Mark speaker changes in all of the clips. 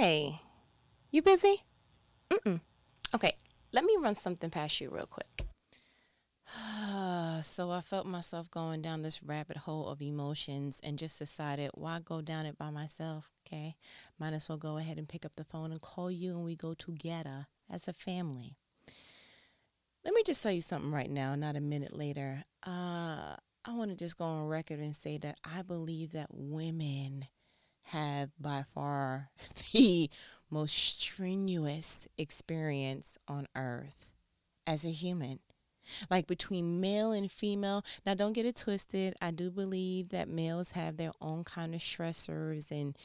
Speaker 1: Hey, you busy? Mm-mm. Okay, let me run something past you real quick. so I felt myself going down this rabbit hole of emotions and just decided, why go down it by myself? Okay, might as well go ahead and pick up the phone and call you, and we go together as a family. Let me just tell you something right now, not a minute later. Uh, I want to just go on record and say that I believe that women have by far the most strenuous experience on earth as a human. Like between male and female. Now, don't get it twisted. I do believe that males have their own kind of stressors and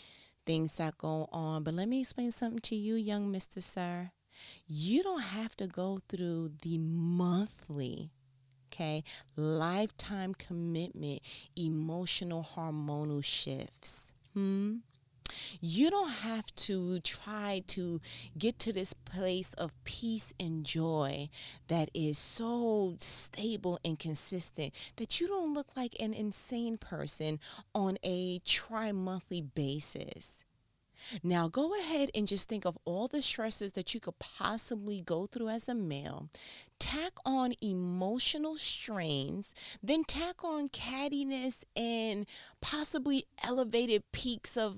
Speaker 1: things that go on. But let me explain something to you, young Mr. Sir. You don't have to go through the monthly okay? Lifetime commitment, emotional hormonal shifts. Hmm? You don't have to try to get to this place of peace and joy that is so stable and consistent that you don't look like an insane person on a tri monthly basis. Now, go ahead and just think of all the stresses that you could possibly go through as a male. Tack on emotional strains, then tack on cattiness and possibly elevated peaks of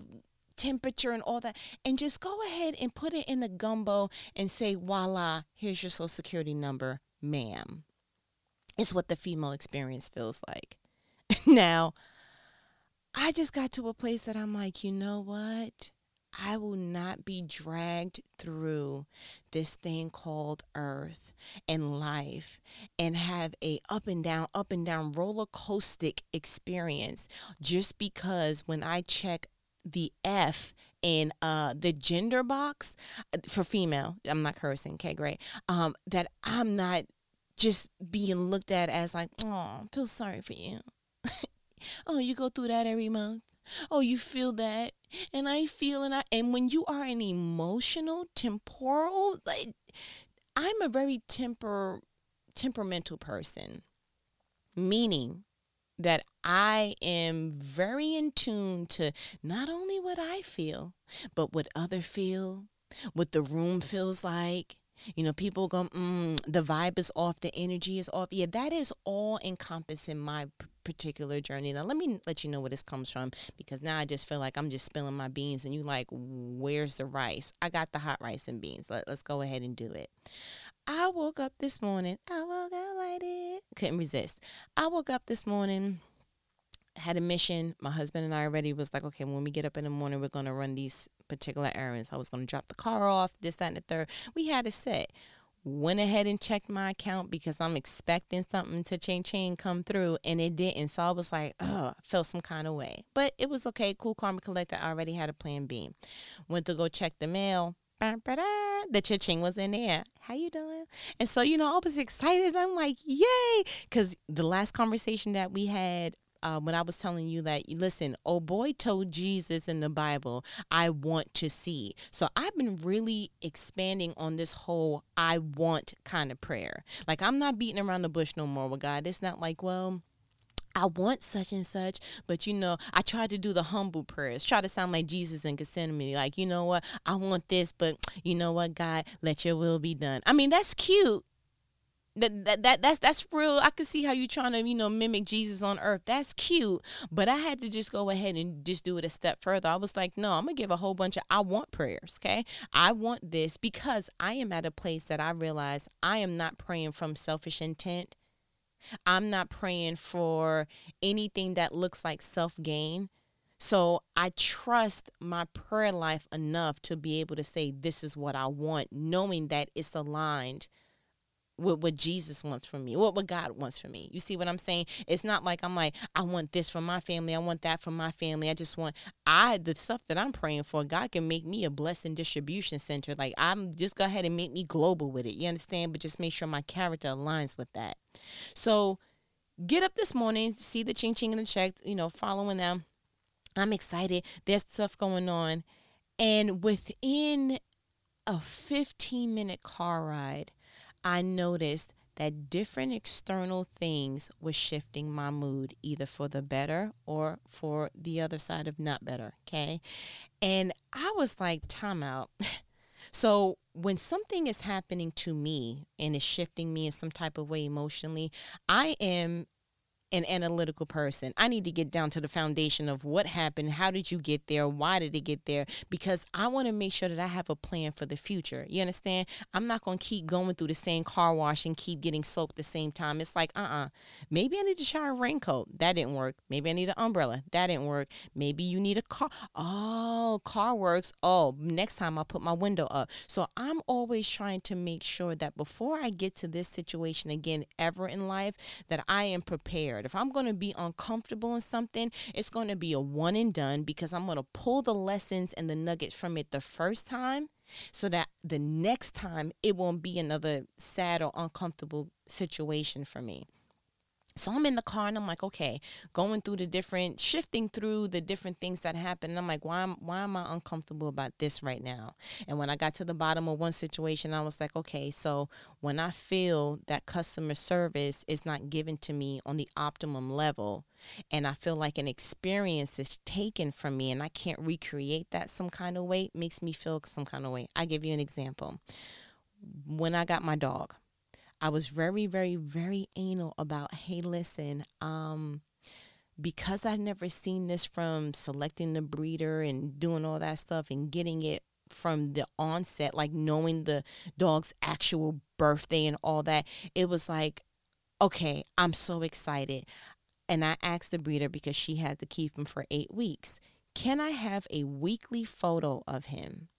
Speaker 1: temperature and all that, and just go ahead and put it in the gumbo and say, voila, here's your social security number, ma'am. It's what the female experience feels like. now, I just got to a place that I'm like, you know what? I will not be dragged through this thing called earth and life and have a up and down up and down roller coaster experience just because when I check the F in uh the gender box uh, for female, I'm not cursing, okay, great. Um that I'm not just being looked at as like, oh, I feel sorry for you. oh, you go through that every month. Oh, you feel that, and I feel, and I, and when you are an emotional, temporal, like, I'm a very temper, temperamental person, meaning that I am very in tune to not only what I feel, but what other feel, what the room feels like. You know, people go, mm, the vibe is off, the energy is off. Yeah, that is all encompassing my particular journey. Now, let me let you know where this comes from because now I just feel like I'm just spilling my beans and you like, where's the rice? I got the hot rice and beans. Let, let's go ahead and do it. I woke up this morning. I woke up like it. Couldn't resist. I woke up this morning, had a mission. My husband and I already was like, okay, when we get up in the morning, we're going to run these particular errands. I was going to drop the car off, this, that, and the third. We had a set went ahead and checked my account because I'm expecting something to chain chain come through and it didn't. So I was like, oh, felt some kind of way. But it was okay. Cool Karma Collector I already had a plan B. Went to go check the mail. The cha-ching was in there. How you doing? And so, you know, I was excited. I'm like, yay. Because the last conversation that we had uh, when I was telling you that, listen, oh boy told Jesus in the Bible, I want to see. So I've been really expanding on this whole I want kind of prayer. Like I'm not beating around the bush no more with God. It's not like, well, I want such and such, but you know, I try to do the humble prayers, try to sound like Jesus in Gethsemane, like, you know what, I want this, but you know what, God, let your will be done. I mean, that's cute that, that that that's that's real. I could see how you trying to you know mimic Jesus on earth. That's cute, but I had to just go ahead and just do it a step further. I was like, no, I'm gonna give a whole bunch of I want prayers. Okay, I want this because I am at a place that I realize I am not praying from selfish intent. I'm not praying for anything that looks like self gain. So I trust my prayer life enough to be able to say, This is what I want, knowing that it's aligned what, what Jesus wants from me, what, what God wants from me. You see what I'm saying? It's not like I'm like, I want this from my family, I want that from my family. I just want I the stuff that I'm praying for, God can make me a blessing distribution center. Like I'm just go ahead and make me global with it. You understand? But just make sure my character aligns with that. So get up this morning, see the ching ching in the check, you know, following them. I'm excited. There's stuff going on. And within a 15 minute car ride, I noticed that different external things was shifting my mood, either for the better or for the other side of not better. Okay. And I was like, time out. So when something is happening to me and is shifting me in some type of way emotionally, I am an analytical person. I need to get down to the foundation of what happened, how did you get there, why did it get there, because I want to make sure that I have a plan for the future. You understand? I'm not going to keep going through the same car wash and keep getting soaked the same time. It's like, uh uh-uh. uh maybe I need to try a raincoat. That didn't work. Maybe I need an umbrella. That didn't work. Maybe you need a car. Oh, car works. Oh, next time I'll put my window up. So I'm always trying to make sure that before I get to this situation again ever in life, that I am prepared If I'm going to be uncomfortable in something, it's going to be a one and done because I'm going to pull the lessons and the nuggets from it the first time so that the next time it won't be another sad or uncomfortable situation for me. So I'm in the car and I'm like, okay, going through the different, shifting through the different things that happen. And I'm like, why am, why am I uncomfortable about this right now? And when I got to the bottom of one situation, I was like, okay, so when I feel that customer service is not given to me on the optimum level, and I feel like an experience is taken from me and I can't recreate that some kind of way, makes me feel some kind of way. I give you an example. When I got my dog, I was very, very, very anal about, hey, listen, um, because I've never seen this from selecting the breeder and doing all that stuff and getting it from the onset, like knowing the dog's actual birthday and all that, it was like, okay, I'm so excited. And I asked the breeder because she had to keep him for eight weeks. Can I have a weekly photo of him?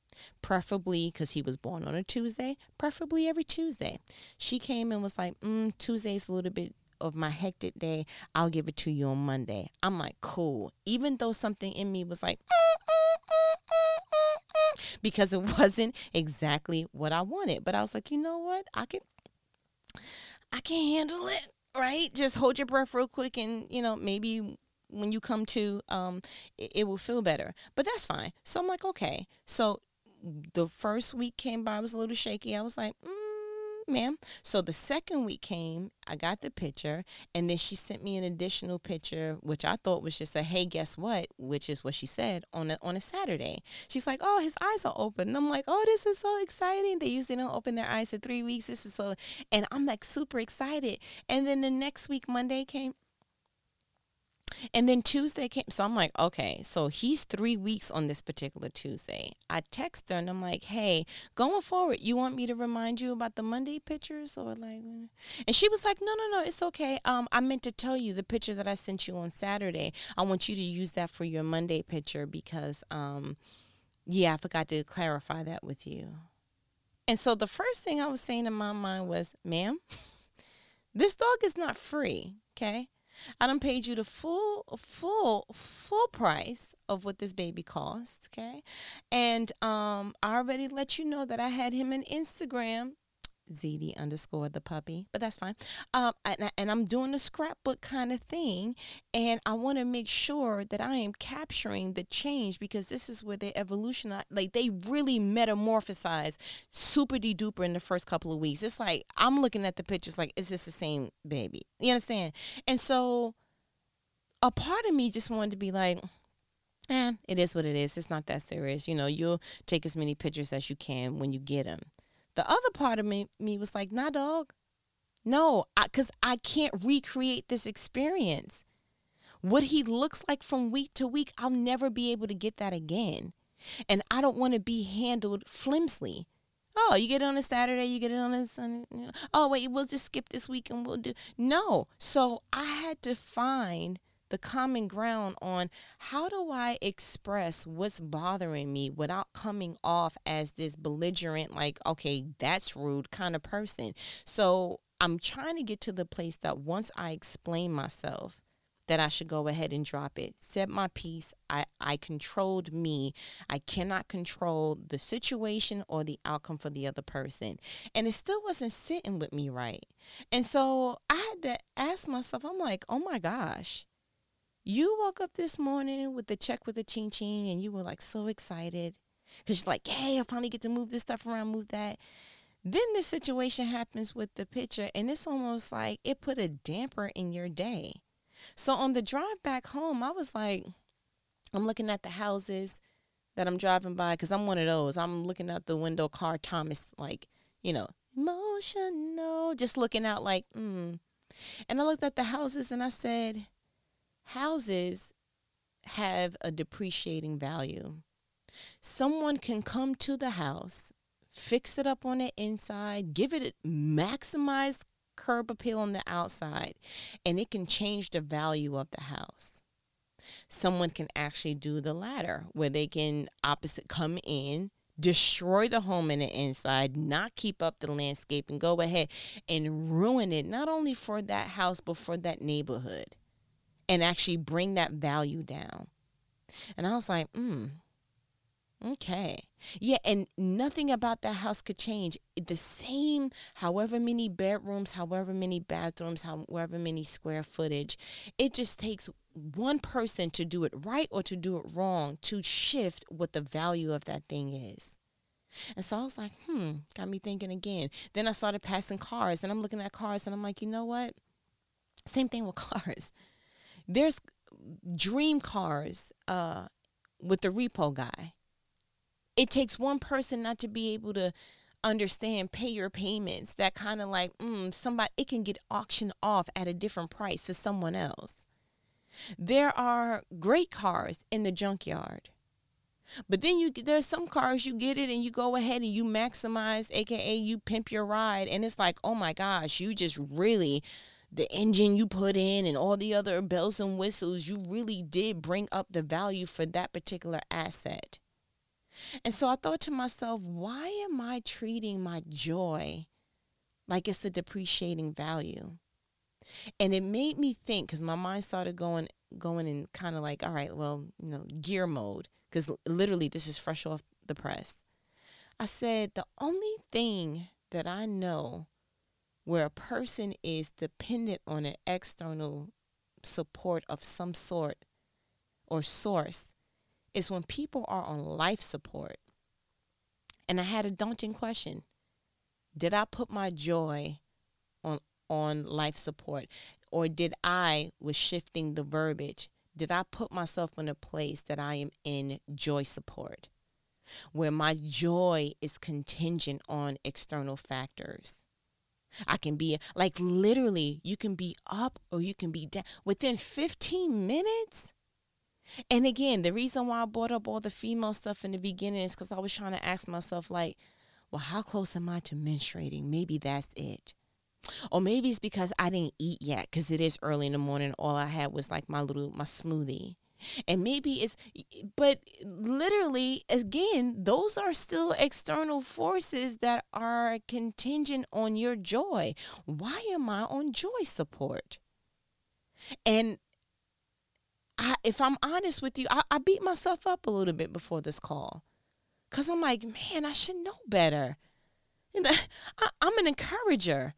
Speaker 1: Preferably because he was born on a Tuesday, preferably every Tuesday. She came and was like, mm, Tuesday's a little bit of my hectic day. I'll give it to you on Monday. I'm like, cool. Even though something in me was like, because it wasn't exactly what I wanted. But I was like, you know what? I can I can handle it. Right? Just hold your breath real quick and, you know, maybe when you come to um it, it will feel better. But that's fine. So I'm like, okay. So the first week came by, I was a little shaky. I was like, mm, ma'am. So the second week came, I got the picture, and then she sent me an additional picture, which I thought was just a hey, guess what? Which is what she said on a on a Saturday. She's like, oh, his eyes are open, and I'm like, oh, this is so exciting. They usually don't open their eyes for three weeks. This is so, and I'm like super excited. And then the next week, Monday came. And then Tuesday came. So I'm like, okay, so he's three weeks on this particular Tuesday. I text her and I'm like, hey, going forward, you want me to remind you about the Monday pictures or like, and she was like, no, no, no, it's okay. Um, I meant to tell you the picture that I sent you on Saturday. I want you to use that for your Monday picture because, um, yeah, I forgot to clarify that with you. And so the first thing I was saying in my mind was, ma'am, this dog is not free, okay? I paid you the full, full, full price of what this baby cost. Okay. And um, I already let you know that I had him on Instagram ZD underscore the puppy, but that's fine. Um, and, and I'm doing a scrapbook kind of thing, and I want to make sure that I am capturing the change because this is where they evolution, like they really metamorphosize super duper in the first couple of weeks. It's like I'm looking at the pictures, like, is this the same baby? You understand? And so a part of me just wanted to be like, eh, it is what it is. It's not that serious. You know, you'll take as many pictures as you can when you get them. The other part of me, me was like, nah, dog. No, because I, I can't recreate this experience. What he looks like from week to week, I'll never be able to get that again. And I don't want to be handled flimsily. Oh, you get it on a Saturday, you get it on a Sunday. Oh, wait, we'll just skip this week and we'll do. No. So I had to find the common ground on how do I express what's bothering me without coming off as this belligerent, like, okay, that's rude kind of person. So I'm trying to get to the place that once I explain myself, that I should go ahead and drop it. Set my piece. I, I controlled me. I cannot control the situation or the outcome for the other person. And it still wasn't sitting with me right. And so I had to ask myself, I'm like, oh my gosh, you woke up this morning with the check with the ching ching and you were like so excited because you're like, hey, I finally get to move this stuff around, move that. Then this situation happens with the picture, and it's almost like it put a damper in your day. So on the drive back home, I was like, I'm looking at the houses that I'm driving by because I'm one of those. I'm looking out the window, car Thomas, like, you know, emotional, just looking out like, mm. And I looked at the houses and I said, houses have a depreciating value. Someone can come to the house, fix it up on the inside, give it maximized curb appeal on the outside, and it can change the value of the house. Someone can actually do the latter, where they can opposite come in, destroy the home in the inside, not keep up the landscape, and go ahead and ruin it, not only for that house, but for that neighborhood, and actually bring that value down. And I was like, hmm, Okay. Yeah, and nothing about that house could change. The same, however many bedrooms, however many bathrooms, however many square footage, it just takes one person to do it right or to do it wrong to shift what the value of that thing is. And so I was like, hmm, got me thinking again. Then I started passing cars and I'm looking at cars and I'm like, you know what? Same thing with cars. There's dream cars uh, with the repo guy. It takes one person not to be able to understand pay your payments that kind of like mm, somebody it can get auctioned off at a different price to someone else. There are great cars in the junkyard but then you there's some cars you get it and you go ahead and you maximize aka you pimp your ride and it's like oh my gosh you just really the engine you put in and all the other bells and whistles you really did bring up the value for that particular asset and so I thought to myself, why am I treating my joy like it's a depreciating value? And it made me think because my mind started going going in kind of like, all right, well, you know, gear mode. Because literally this is fresh off the press. I said the only thing that I know where a person is dependent on an external support of some sort or source is when people are on life support. And I had a daunting question. Did I put my joy on on life support or did I with shifting the verbiage did I put myself in a place that I am in joy support where my joy is contingent on external factors? I can be like literally, you can be up or you can be down within 15 minutes. And again, the reason why I brought up all the female stuff in the beginning is because I was trying to ask myself, like, well, how close am I to menstruating? Maybe that's it. Or maybe it's because I didn't eat yet because it is early in the morning. All I had was like my little, my smoothie. And maybe it's, but literally, again, those are still external forces that are contingent on your joy. Why am I on joy support? And I, if I'm honest with you, I, I beat myself up a little bit before this call. Because I'm like, man, I should know better. And I, I'm an encourager.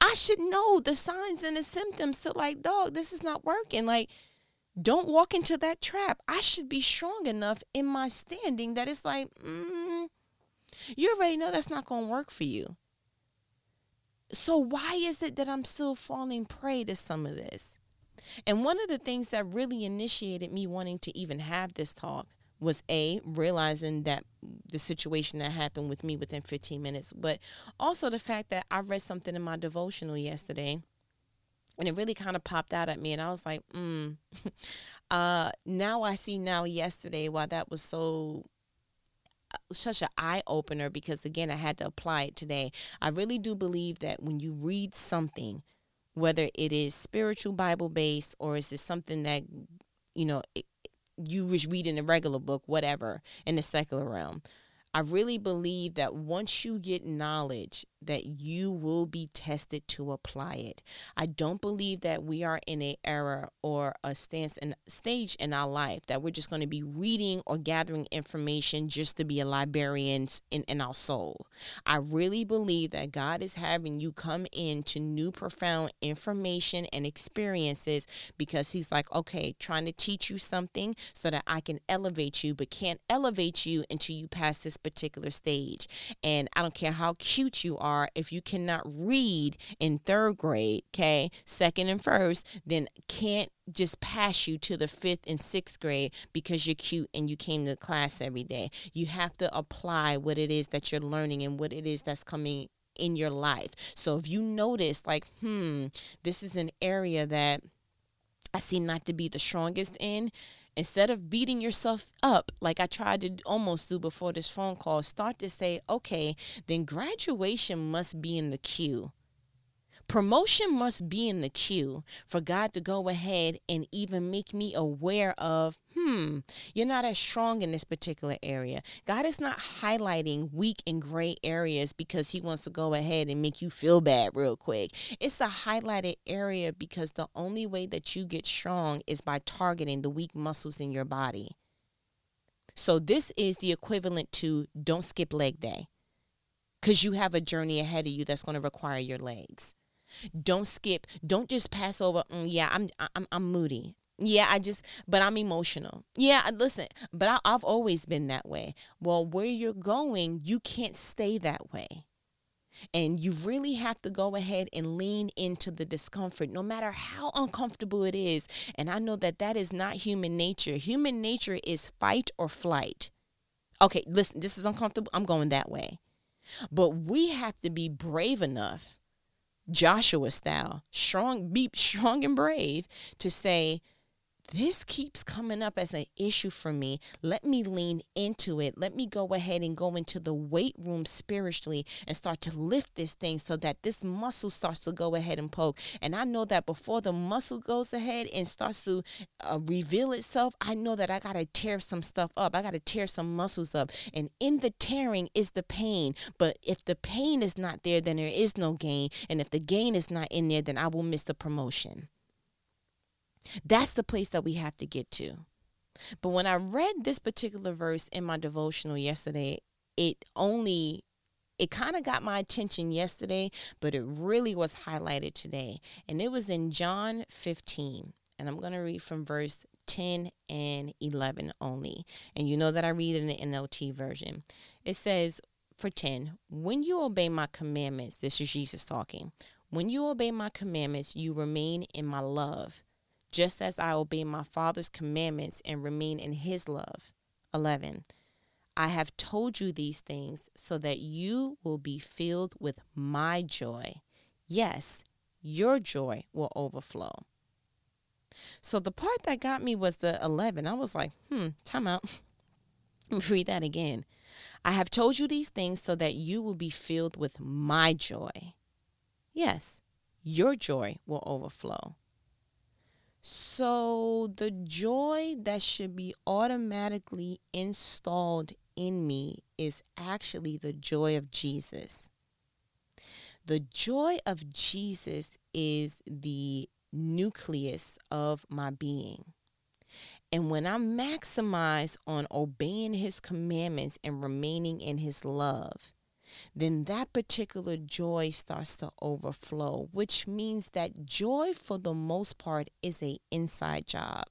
Speaker 1: I should know the signs and the symptoms to like, dog, this is not working. Like, don't walk into that trap. I should be strong enough in my standing that it's like, mm, you already know that's not going to work for you. So, why is it that I'm still falling prey to some of this? And one of the things that really initiated me wanting to even have this talk was a realizing that the situation that happened with me within 15 minutes, but also the fact that I read something in my devotional yesterday and it really kind of popped out at me and I was like, mm. uh now I see now yesterday why that was so uh, such an eye opener because again I had to apply it today. I really do believe that when you read something whether it is spiritual Bible based or is it something that, you know, it, you was reading a regular book, whatever, in the secular realm. I really believe that once you get knowledge, that you will be tested to apply it. I don't believe that we are in a era or a stance and stage in our life that we're just going to be reading or gathering information just to be a librarian in, in our soul. I really believe that God is having you come into new profound information and experiences because he's like, okay, trying to teach you something so that I can elevate you, but can't elevate you until you pass this particular stage. And I don't care how cute you are, if you cannot read in third grade, okay, second and first, then can't just pass you to the fifth and sixth grade because you're cute and you came to class every day. You have to apply what it is that you're learning and what it is that's coming in your life. So if you notice, like, hmm, this is an area that I seem not to be the strongest in, instead of beating yourself up like I tried to almost do before this phone call, start to say, okay, then graduation must be in the queue. Promotion must be in the queue for God to go ahead and even make me aware of, hmm, you're not as strong in this particular area. God is not highlighting weak and gray areas because He wants to go ahead and make you feel bad real quick. It's a highlighted area because the only way that you get strong is by targeting the weak muscles in your body. So, this is the equivalent to don't skip leg day because you have a journey ahead of you that's going to require your legs. Don't skip. Don't just pass over. Mm, yeah, I'm I'm I'm moody. Yeah, I just, but I'm emotional. Yeah, listen, but I, I've always been that way. Well, where you're going, you can't stay that way. And you really have to go ahead and lean into the discomfort, no matter how uncomfortable it is. And I know that that is not human nature. Human nature is fight or flight. Okay, listen, this is uncomfortable. I'm going that way. But we have to be brave enough Joshua style, strong, be strong and brave to say, this keeps coming up as an issue for me. Let me lean into it. Let me go ahead and go into the weight room spiritually and start to lift this thing so that this muscle starts to go ahead and poke. And I know that before the muscle goes ahead and starts to uh, reveal itself, I know that I got to tear some stuff up. I got to tear some muscles up. And in the tearing is the pain. But if the pain is not there, then there is no gain. And if the gain is not in there, then I will miss the promotion. That's the place that we have to get to. But when I read this particular verse in my devotional yesterday, it only it kind of got my attention yesterday, but it really was highlighted today. And it was in John 15. And I'm going to read from verse 10 and 11 only. And you know that I read in the NLT version. It says, for 10, when you obey my commandments, this is Jesus talking. When you obey my commandments, you remain in my love just as I obey my Father's commandments and remain in his love. 11. I have told you these things so that you will be filled with my joy. Yes, your joy will overflow. So the part that got me was the 11. I was like, hmm, time out. Read that again. I have told you these things so that you will be filled with my joy. Yes, your joy will overflow. So the joy that should be automatically installed in me is actually the joy of Jesus. The joy of Jesus is the nucleus of my being. And when I maximize on obeying his commandments and remaining in his love, then that particular joy starts to overflow, which means that joy, for the most part, is a inside job.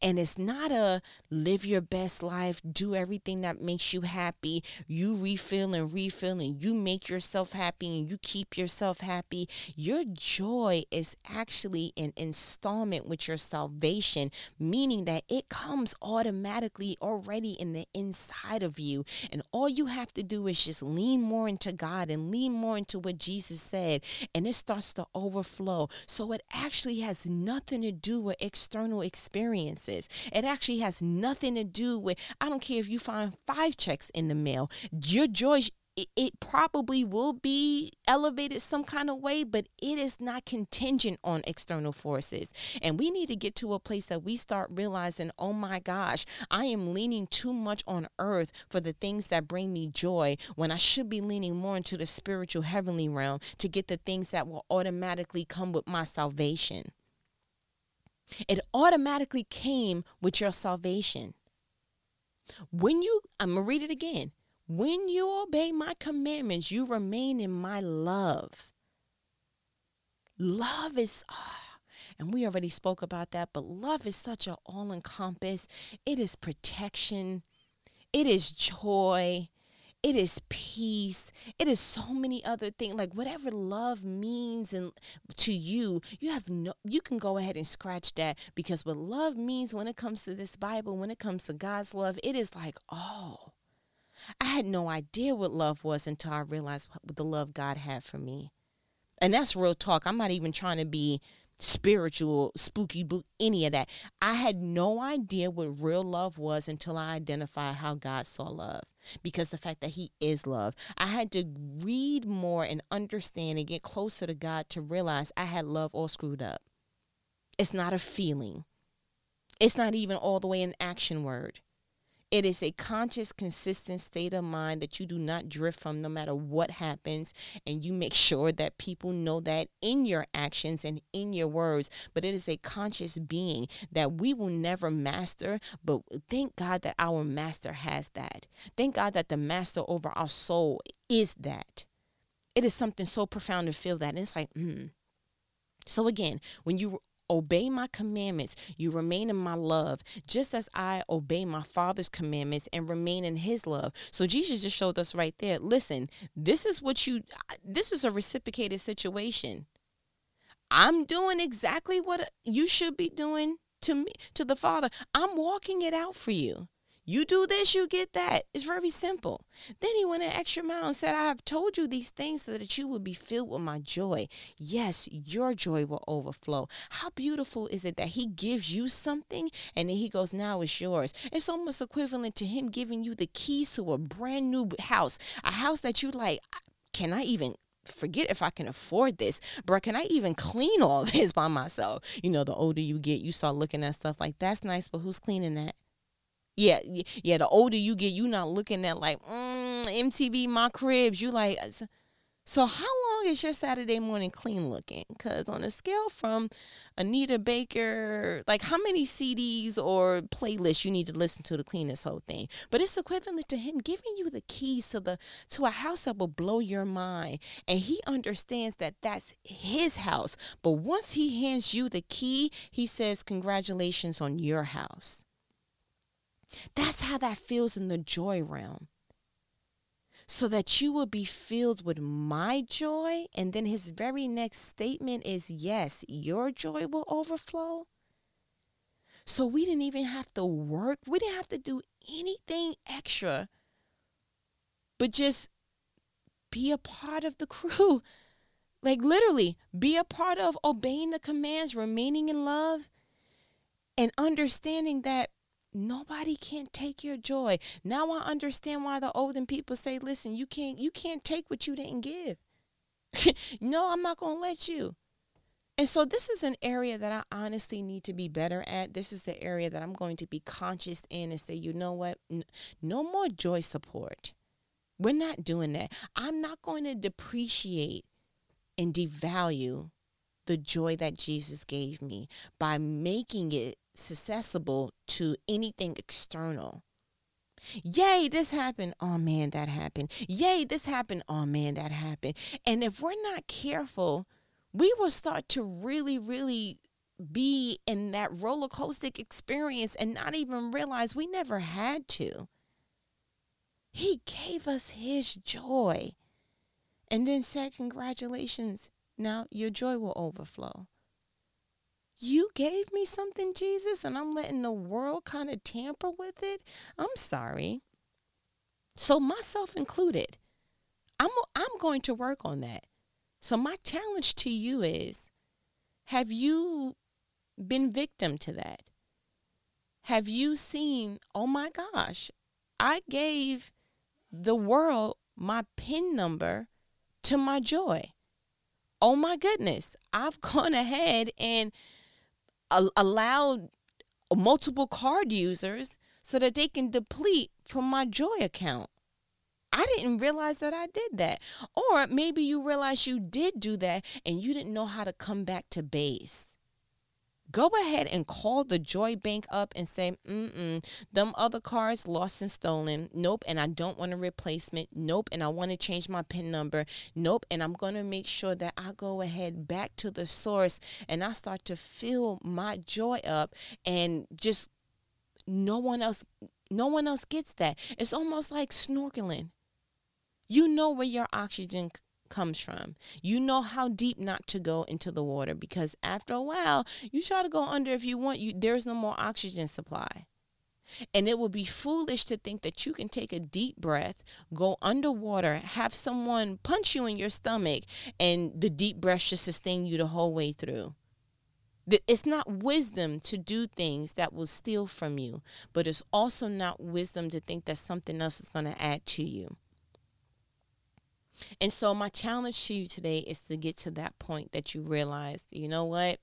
Speaker 1: And it's not a live your best life, do everything that makes you happy. You refill and refill, and you make yourself happy and you keep yourself happy. Your joy is actually an installment with your salvation, meaning that it comes automatically already in the inside of you. And all you have to do is just lean more into God and lean more into what Jesus said, and it starts to overflow. So it actually has nothing to do with external experience experiences. It actually has nothing to do with, I don't care if you find five checks in the mail, your joy it, it probably will be elevated some kind of way, but it is not contingent on external forces. And we need to get to a place that we start realizing, oh my gosh, I am leaning too much on earth for the things that bring me joy when I should be leaning more into the spiritual heavenly realm to get the things that will automatically come with my salvation. It automatically came with your salvation. When you, I'm going to read it again. When you obey my commandments, you remain in my love. Love is, oh, and we already spoke about that, but love is such an all encompass. It is protection, it is joy, it is peace it is so many other things like whatever love means and to you you have no you can go ahead and scratch that because what love means when it comes to this bible when it comes to god's love it is like oh I had no idea what love was until I realized what the love God had for me. And that's real talk. I'm not even trying to be spiritual, spooky book, any of that. I had no idea what real love was until I identified how God saw love. Because the fact that He is love. I had to read more and understand and get closer to God to realize I had love all screwed up. It's not a feeling, it's not even all the way an action word. It is a conscious, consistent state of mind that you do not drift from no matter what happens. And you make sure that people know that in your actions and in your words. But it is a conscious being that we will never master. But thank God that our master has that. Thank God that the master over our soul is that. It is something so profound to feel that. And it's like, hmm. So again, when you obey my commandments, you remain in my love, just as I obey my Father's commandments and remain in his love. So Jesus just showed us right there listen, this is what you, this is a reciprocated situation. I'm doing exactly what you should be doing to me, to the Father. I'm walking it out for you. You do this, you get that. It's very simple. Then he went an extra mile and said, I have told you these things so that you will be filled with my joy. Yes, your joy will overflow. How beautiful is it that he gives you something and then he goes, Now it's yours? It's almost equivalent to him giving you the keys to a brand new house, a house that you like. Can I even forget if I can afford this, bro. Can I even clean all this by myself? You know, the older you get, you start looking at stuff like that's nice, but who's cleaning that? Yeah, yeah. The older you get, you're not looking at like mm, MTV My Cribs. You like, uh, so how long is your Saturday morning clean looking? Cause on a scale from Anita Baker, like how many CDs or playlists you need to listen to to clean this whole thing? But it's equivalent to him giving you the keys to the to a house that will blow your mind, and he understands that that's his house. But once he hands you the key, he says, "Congratulations on your house." That's how that feels in the joy realm. So that you will be filled with my joy. And then his very next statement is yes, your joy will overflow. So we didn't even have to work, we didn't have to do anything extra, but just be a part of the crew. Like literally, be a part of obeying the commands, remaining in love, and understanding that nobody can take your joy. Now i understand why the olden people say listen you can't you can't take what you didn't give. No i'm not going to let you. And so this is an area that i honestly need to be better at. This is the area that i'm going to be conscious in and say you know what? No more joy support. We're not doing that. I'm not going to depreciate and devalue the joy that jesus gave me by making it accessible to anything external. Yay, this happened. Oh man, that happened. Yay, this happened. Oh man, that happened. And if we're not careful, we will start to really, really be in that roller coaster experience and not even realize we never had to. He gave us his joy and then said, Congratulations. Now your joy will overflow. You gave me something, Jesus, and I'm letting the world kind of tamper with it. I'm sorry. So, myself included, I'm, I'm going to work on that. So, my challenge to you is have you been victim to that? Have you seen, oh my gosh, I gave the world my PIN number to my joy. Oh my goodness, I've gone ahead and allowed multiple card users so that they can deplete from my joy account. I didn't realize that I did that. Or maybe you realize you did do that and you didn't know how to come back to base go ahead and call the Joy Bank up and say, mm-mm, them other cards lost and stolen. Nope, and I don't want a replacement. Nope, and I want to change my PIN number. Nope, and I'm going to make sure that I go ahead back to the source and I start to fill my joy up and just no one else no one else gets that. It's almost like snorkeling. You know where your oxygen comes from. You know how deep not to go into the water because after a while, you try to go under if you want you there's no more oxygen supply. And it would be foolish to think that you can take a deep breath, go underwater, have someone punch you in your stomach, and the deep breath should sustain you the whole way through. It's not wisdom to do things that will steal from you, but it's also not wisdom to think that something else is going to add to you. And so, my challenge to you today is to get to that point that you realize, you know what?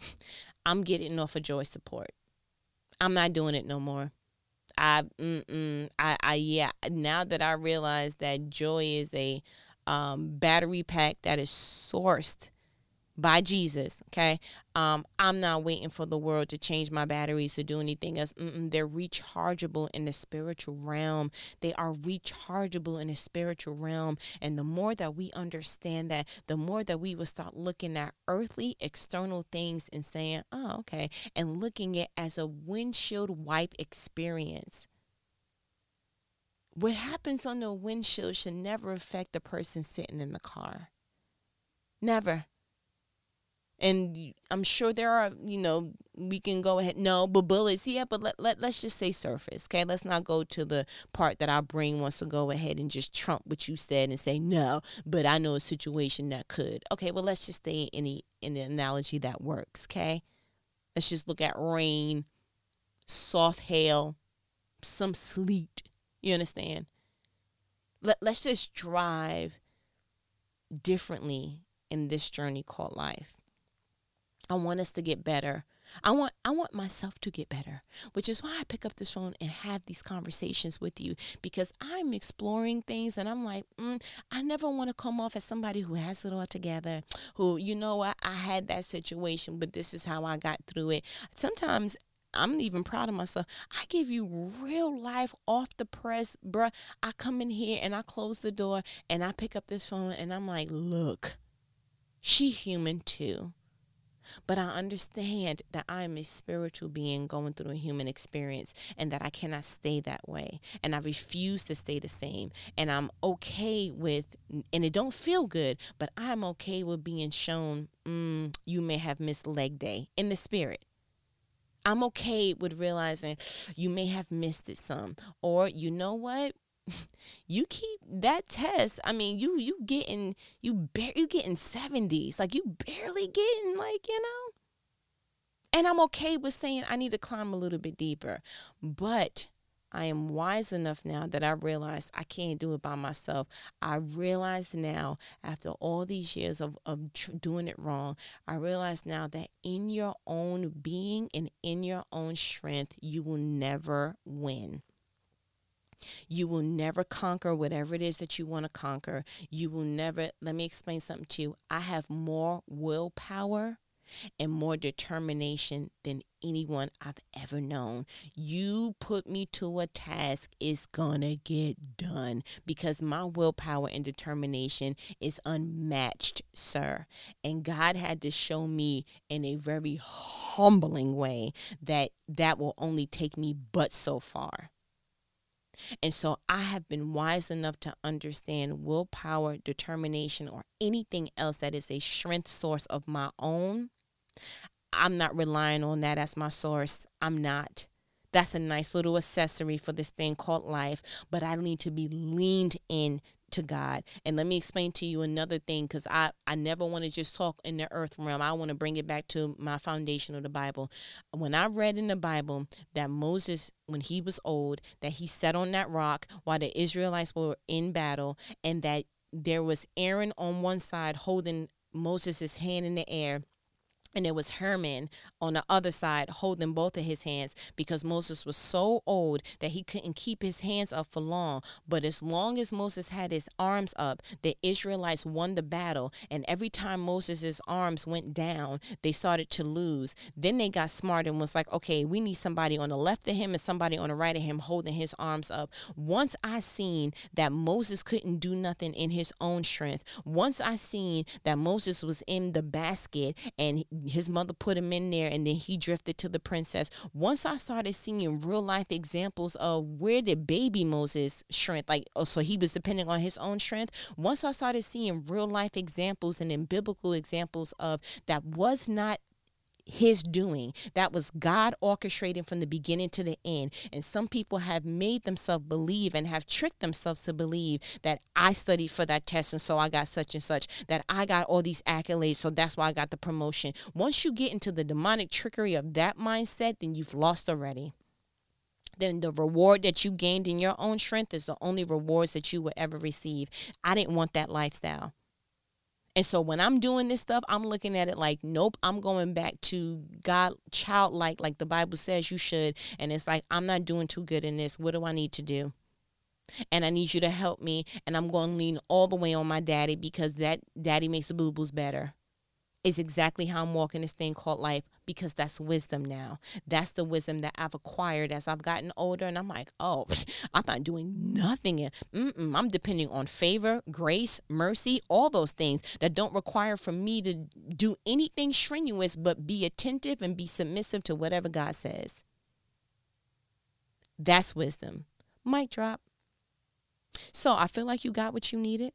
Speaker 1: I'm getting off of joy support. I'm not doing it no more. I, mm-mm, I, I, yeah. Now that I realize that joy is a um, battery pack that is sourced by Jesus. Okay. Um, I'm not waiting for the world to change my batteries to do anything else. Mm-mm, they're rechargeable in the spiritual realm. They are rechargeable in the spiritual realm. And the more that we understand that, the more that we will start looking at earthly external things and saying, oh, okay, and looking at as a windshield wipe experience. What happens on the windshield should never affect the person sitting in the car. Never and I'm sure there are, you know, we can go ahead. No, but bullets, yeah, but let, let, let's just say surface, okay? Let's not go to the part that our brain wants to go ahead and just trump what you said and say, no, but I know a situation that could. Okay, well, let's just stay in the, in the analogy that works, okay? Let's just look at rain, soft hail, some sleet. You understand? Let, let's just drive differently in this journey called life. I want us to get better. I want I want myself to get better, which is why I pick up this phone and have these conversations with you because I'm exploring things and I'm like, mm, I never want to come off as somebody who has it all together, who you know I, I had that situation, but this is how I got through it. Sometimes I'm even proud of myself. I give you real life off the press, bruh. I come in here and I close the door and I pick up this phone and I'm like, look, she human too. But I understand that I'm a spiritual being going through a human experience and that I cannot stay that way. And I refuse to stay the same. And I'm okay with, and it don't feel good, but I'm okay with being shown, mm, you may have missed leg day in the spirit. I'm okay with realizing you may have missed it some. Or you know what? you keep that test. I mean, you you getting you bar- you getting 70s. Like you barely getting like, you know. And I'm okay with saying I need to climb a little bit deeper. But I am wise enough now that I realize I can't do it by myself. I realize now, after all these years of, of tr- doing it wrong, I realize now that in your own being and in your own strength, you will never win. You will never conquer whatever it is that you want to conquer. You will never, let me explain something to you. I have more willpower and more determination than anyone I've ever known. You put me to a task, it's gonna get done because my willpower and determination is unmatched, sir. And God had to show me in a very humbling way that that will only take me but so far. And so I have been wise enough to understand willpower, determination, or anything else that is a strength source of my own. I'm not relying on that as my source. I'm not. That's a nice little accessory for this thing called life, but I need to be leaned in to God. And let me explain to you another thing because I, I never want to just talk in the earth realm. I want to bring it back to my foundation of the Bible. When I read in the Bible that Moses, when he was old, that he sat on that rock while the Israelites were in battle, and that there was Aaron on one side holding Moses' hand in the air and it was Herman on the other side holding both of his hands because Moses was so old that he couldn't keep his hands up for long. But as long as Moses had his arms up, the Israelites won the battle. And every time Moses' arms went down, they started to lose. Then they got smart and was like, okay, we need somebody on the left of him and somebody on the right of him holding his arms up. Once I seen that Moses couldn't do nothing in his own strength, once I seen that Moses was in the basket and his mother put him in there and then he drifted to the princess. Once I started seeing real life examples of where did baby Moses strength, like, oh, so he was depending on his own strength. Once I started seeing real life examples and then biblical examples of that was not his doing. That was God orchestrating from the beginning to the end. And some people have made themselves believe and have tricked themselves to believe that I studied for that test and so I got such and such, that I got all these accolades, so that's why I got the promotion. Once you get into the demonic trickery of that mindset, then you've lost already then the reward that you gained in your own strength is the only rewards that you will ever receive. I didn't want that lifestyle. And so when I'm doing this stuff, I'm looking at it like, nope, I'm going back to God, childlike, like the Bible says you should. And it's like, I'm not doing too good in this. What do I need to do? And I need you to help me. And I'm going to lean all the way on my daddy because that daddy makes the boo boos better is exactly how I'm walking this thing called life because that's wisdom now. That's the wisdom that I've acquired as I've gotten older. And I'm like, oh, I'm not doing nothing. Mm-mm. I'm depending on favor, grace, mercy, all those things that don't require for me to do anything strenuous, but be attentive and be submissive to whatever God says. That's wisdom. Mic drop. So I feel like you got what you needed.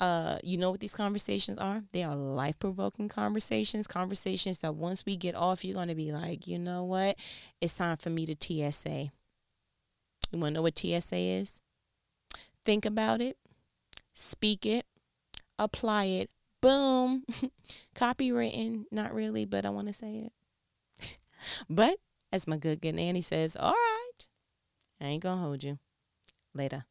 Speaker 1: Uh, you know what these conversations are? They are life provoking conversations, conversations that once we get off, you're going to be like, you know what? It's time for me to TSA. You want to know what TSA is? Think about it, speak it, apply it. Boom. Copywritten. Not really, but I want to say it. but as my good good Annie says, all right, I ain't going to hold you. Later.